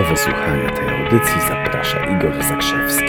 Do wysłuchania tej audycji zaprasza Igor Zakrzewski.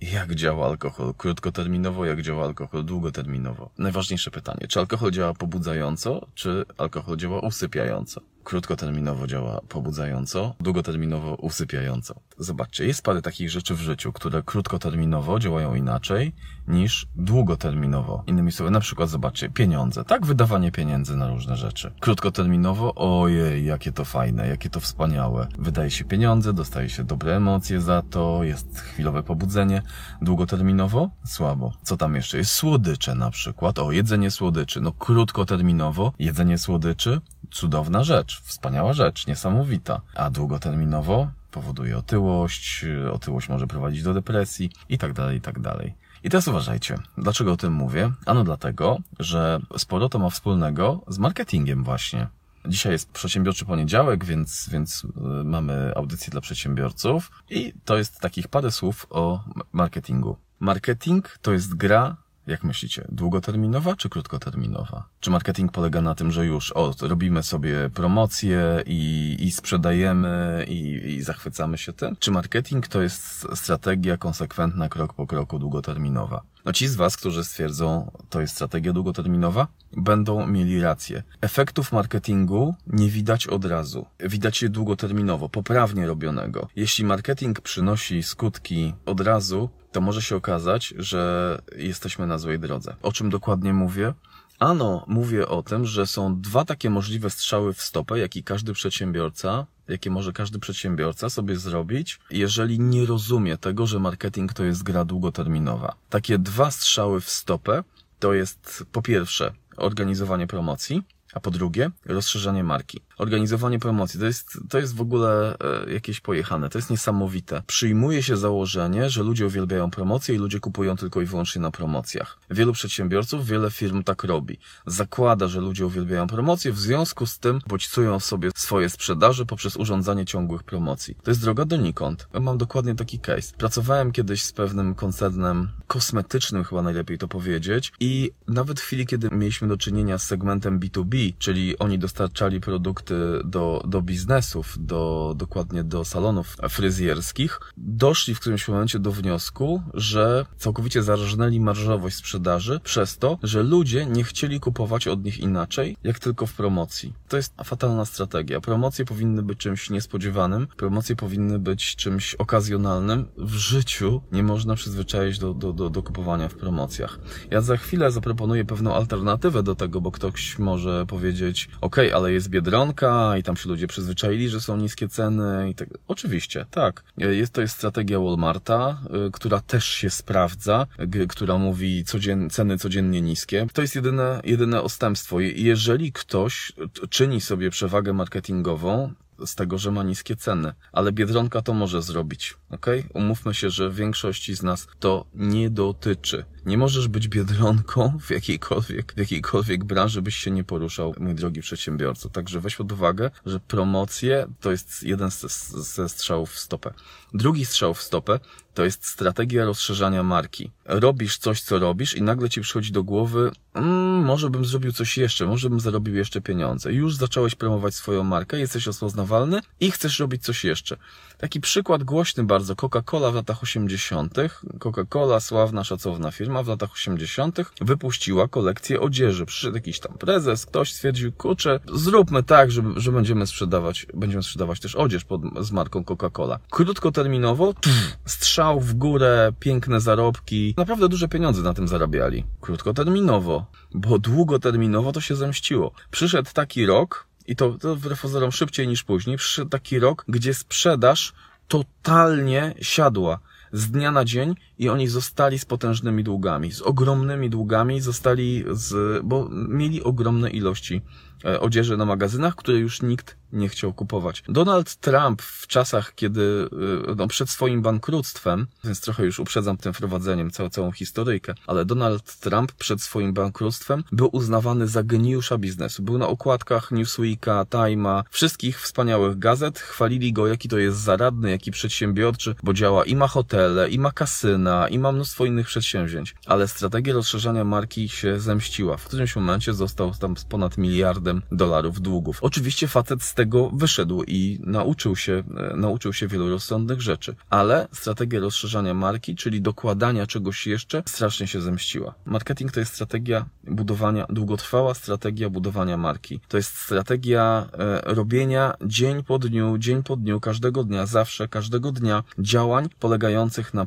Jak działa alkohol krótkoterminowo, jak działa alkohol długoterminowo? Najważniejsze pytanie, czy alkohol działa pobudzająco, czy alkohol działa usypiająco? Krótkoterminowo działa pobudzająco, długoterminowo usypiająco. Zobaczcie, jest parę takich rzeczy w życiu, które krótkoterminowo działają inaczej niż długoterminowo. Innymi słowy, na przykład zobaczcie, pieniądze. Tak, wydawanie pieniędzy na różne rzeczy. Krótkoterminowo, ojej, jakie to fajne, jakie to wspaniałe. Wydaje się pieniądze, dostaje się dobre emocje za to, jest chwilowe pobudzenie. Długoterminowo? Słabo. Co tam jeszcze jest? Słodycze na przykład. O, jedzenie słodyczy. No krótkoterminowo, jedzenie słodyczy, cudowna rzecz, wspaniała rzecz, niesamowita. A długoterminowo powoduje otyłość, otyłość może prowadzić do depresji i tak dalej, i tak dalej. I teraz uważajcie, dlaczego o tym mówię? Ano dlatego, że sporo to ma wspólnego z marketingiem właśnie. Dzisiaj jest przedsiębiorczy poniedziałek, więc, więc y, mamy audycję dla przedsiębiorców i to jest takich parę słów o marketingu. Marketing to jest gra jak myślicie, długoterminowa czy krótkoterminowa? Czy marketing polega na tym, że już o, robimy sobie promocje i, i sprzedajemy i, i zachwycamy się tym? Czy marketing to jest strategia konsekwentna, krok po kroku, długoterminowa? No ci z Was, którzy stwierdzą, to jest strategia długoterminowa, będą mieli rację. Efektów marketingu nie widać od razu. Widać je długoterminowo, poprawnie robionego. Jeśli marketing przynosi skutki od razu, to może się okazać, że jesteśmy na złej drodze. O czym dokładnie mówię? Ano, mówię o tym, że są dwa takie możliwe strzały w stopę, jaki każdy przedsiębiorca, jakie może każdy przedsiębiorca sobie zrobić, jeżeli nie rozumie tego, że marketing to jest gra długoterminowa. Takie dwa strzały w stopę to jest po pierwsze organizowanie promocji, a po drugie rozszerzanie marki. Organizowanie promocji to jest, to jest w ogóle e, jakieś pojechane, to jest niesamowite. Przyjmuje się założenie, że ludzie uwielbiają promocje i ludzie kupują tylko i wyłącznie na promocjach. Wielu przedsiębiorców, wiele firm tak robi. Zakłada, że ludzie uwielbiają promocje, w związku z tym bodźcują sobie swoje sprzedaże poprzez urządzanie ciągłych promocji. To jest droga donikąd. Ja mam dokładnie taki case. Pracowałem kiedyś z pewnym koncernem kosmetycznym, chyba najlepiej to powiedzieć, i nawet w chwili, kiedy mieliśmy do czynienia z segmentem B2B, czyli oni dostarczali produkty do, do biznesów, do, dokładnie do salonów fryzjerskich, doszli w którymś momencie do wniosku, że całkowicie zarżnęli marżowość sprzedaży przez to, że ludzie nie chcieli kupować od nich inaczej, jak tylko w promocji. To jest fatalna strategia. Promocje powinny być czymś niespodziewanym, promocje powinny być czymś okazjonalnym. W życiu nie można przyzwyczaić do, do, do, do kupowania w promocjach. Ja za chwilę zaproponuję pewną alternatywę do tego, bo ktoś może powiedzieć, ok, ale jest Biedronka i tam się ludzie przyzwyczaili, że są niskie ceny i tak. Oczywiście, tak. Jest, to jest strategia Walmarta, y, która też się sprawdza, która mówi codzien, ceny codziennie niskie. To jest jedyne, jedyne ostępstwo. Je- Jeżeli ktoś czyni sobie przewagę marketingową, z tego, że ma niskie ceny. Ale Biedronka to może zrobić, ok? Umówmy się, że większości z nas to nie dotyczy. Nie możesz być Biedronką w jakiejkolwiek, w jakiejkolwiek branży, byś się nie poruszał, mój drogi przedsiębiorco. Także weź pod uwagę, że promocje to jest jeden ze, ze strzałów w stopę. Drugi strzał w stopę to jest strategia rozszerzania marki. Robisz coś, co robisz i nagle ci przychodzi do głowy, mm, może bym zrobił coś jeszcze, może bym zarobił jeszcze pieniądze. Już zacząłeś promować swoją markę, jesteś rozpoznawalny i chcesz robić coś jeszcze. Taki przykład głośny bardzo, Coca-Cola w latach 80. Coca-Cola, sławna, szacowna firma, w latach 80. wypuściła kolekcję odzieży. Przyszedł jakiś tam prezes, ktoś stwierdził, kurczę, zróbmy tak, że, że będziemy sprzedawać, będziemy sprzedawać też odzież pod, z marką Coca-Cola. Krótkoterminowo, pff, strzał w górę, piękne zarobki, naprawdę duże pieniądze na tym zarabiali. Krótkoterminowo, bo długoterminowo to się zemściło. Przyszedł taki rok, i to, to wbrew pozorom szybciej niż później, przyszedł taki rok, gdzie sprzedaż totalnie siadła z dnia na dzień i oni zostali z potężnymi długami, z ogromnymi długami, zostali z, bo mieli ogromne ilości e, odzieży na magazynach, które już nikt nie chciał kupować. Donald Trump w czasach, kiedy, e, no, przed swoim bankructwem, więc trochę już uprzedzam tym wprowadzeniem całą, całą historyjkę, ale Donald Trump przed swoim bankructwem był uznawany za geniusza biznesu. Był na okładkach Newsweeka, Time'a, wszystkich wspaniałych gazet, chwalili go, jaki to jest zaradny, jaki przedsiębiorczy, bo działa i ma hotele, i ma kasyna, I ma mnóstwo innych przedsięwzięć, ale strategia rozszerzania marki się zemściła. W którymś momencie został tam z ponad miliardem dolarów długów. Oczywiście facet z tego wyszedł i nauczył się, e, nauczył się wielu rozsądnych rzeczy, ale strategia rozszerzania marki, czyli dokładania czegoś jeszcze, strasznie się zemściła. Marketing to jest strategia budowania, długotrwała strategia budowania marki. To jest strategia e, robienia dzień po dniu, dzień po dniu, każdego dnia, zawsze, każdego dnia działań polegających na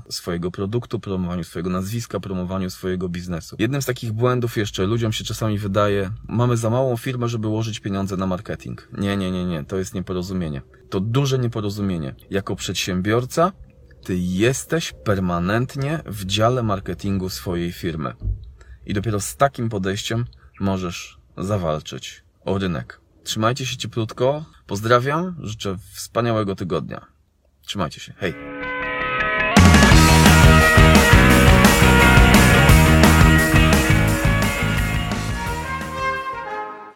promowaniu swojego produktu, promowaniu swojego nazwiska, promowaniu swojego biznesu. Jednym z takich błędów jeszcze ludziom się czasami wydaje, mamy za małą firmę, żeby łożyć pieniądze na marketing. Nie, nie, nie, nie, to jest nieporozumienie. To duże nieporozumienie. Jako przedsiębiorca ty jesteś permanentnie w dziale marketingu swojej firmy. I dopiero z takim podejściem możesz zawalczyć o rynek. Trzymajcie się cieplutko. Pozdrawiam. Życzę wspaniałego tygodnia. Trzymajcie się. Hej.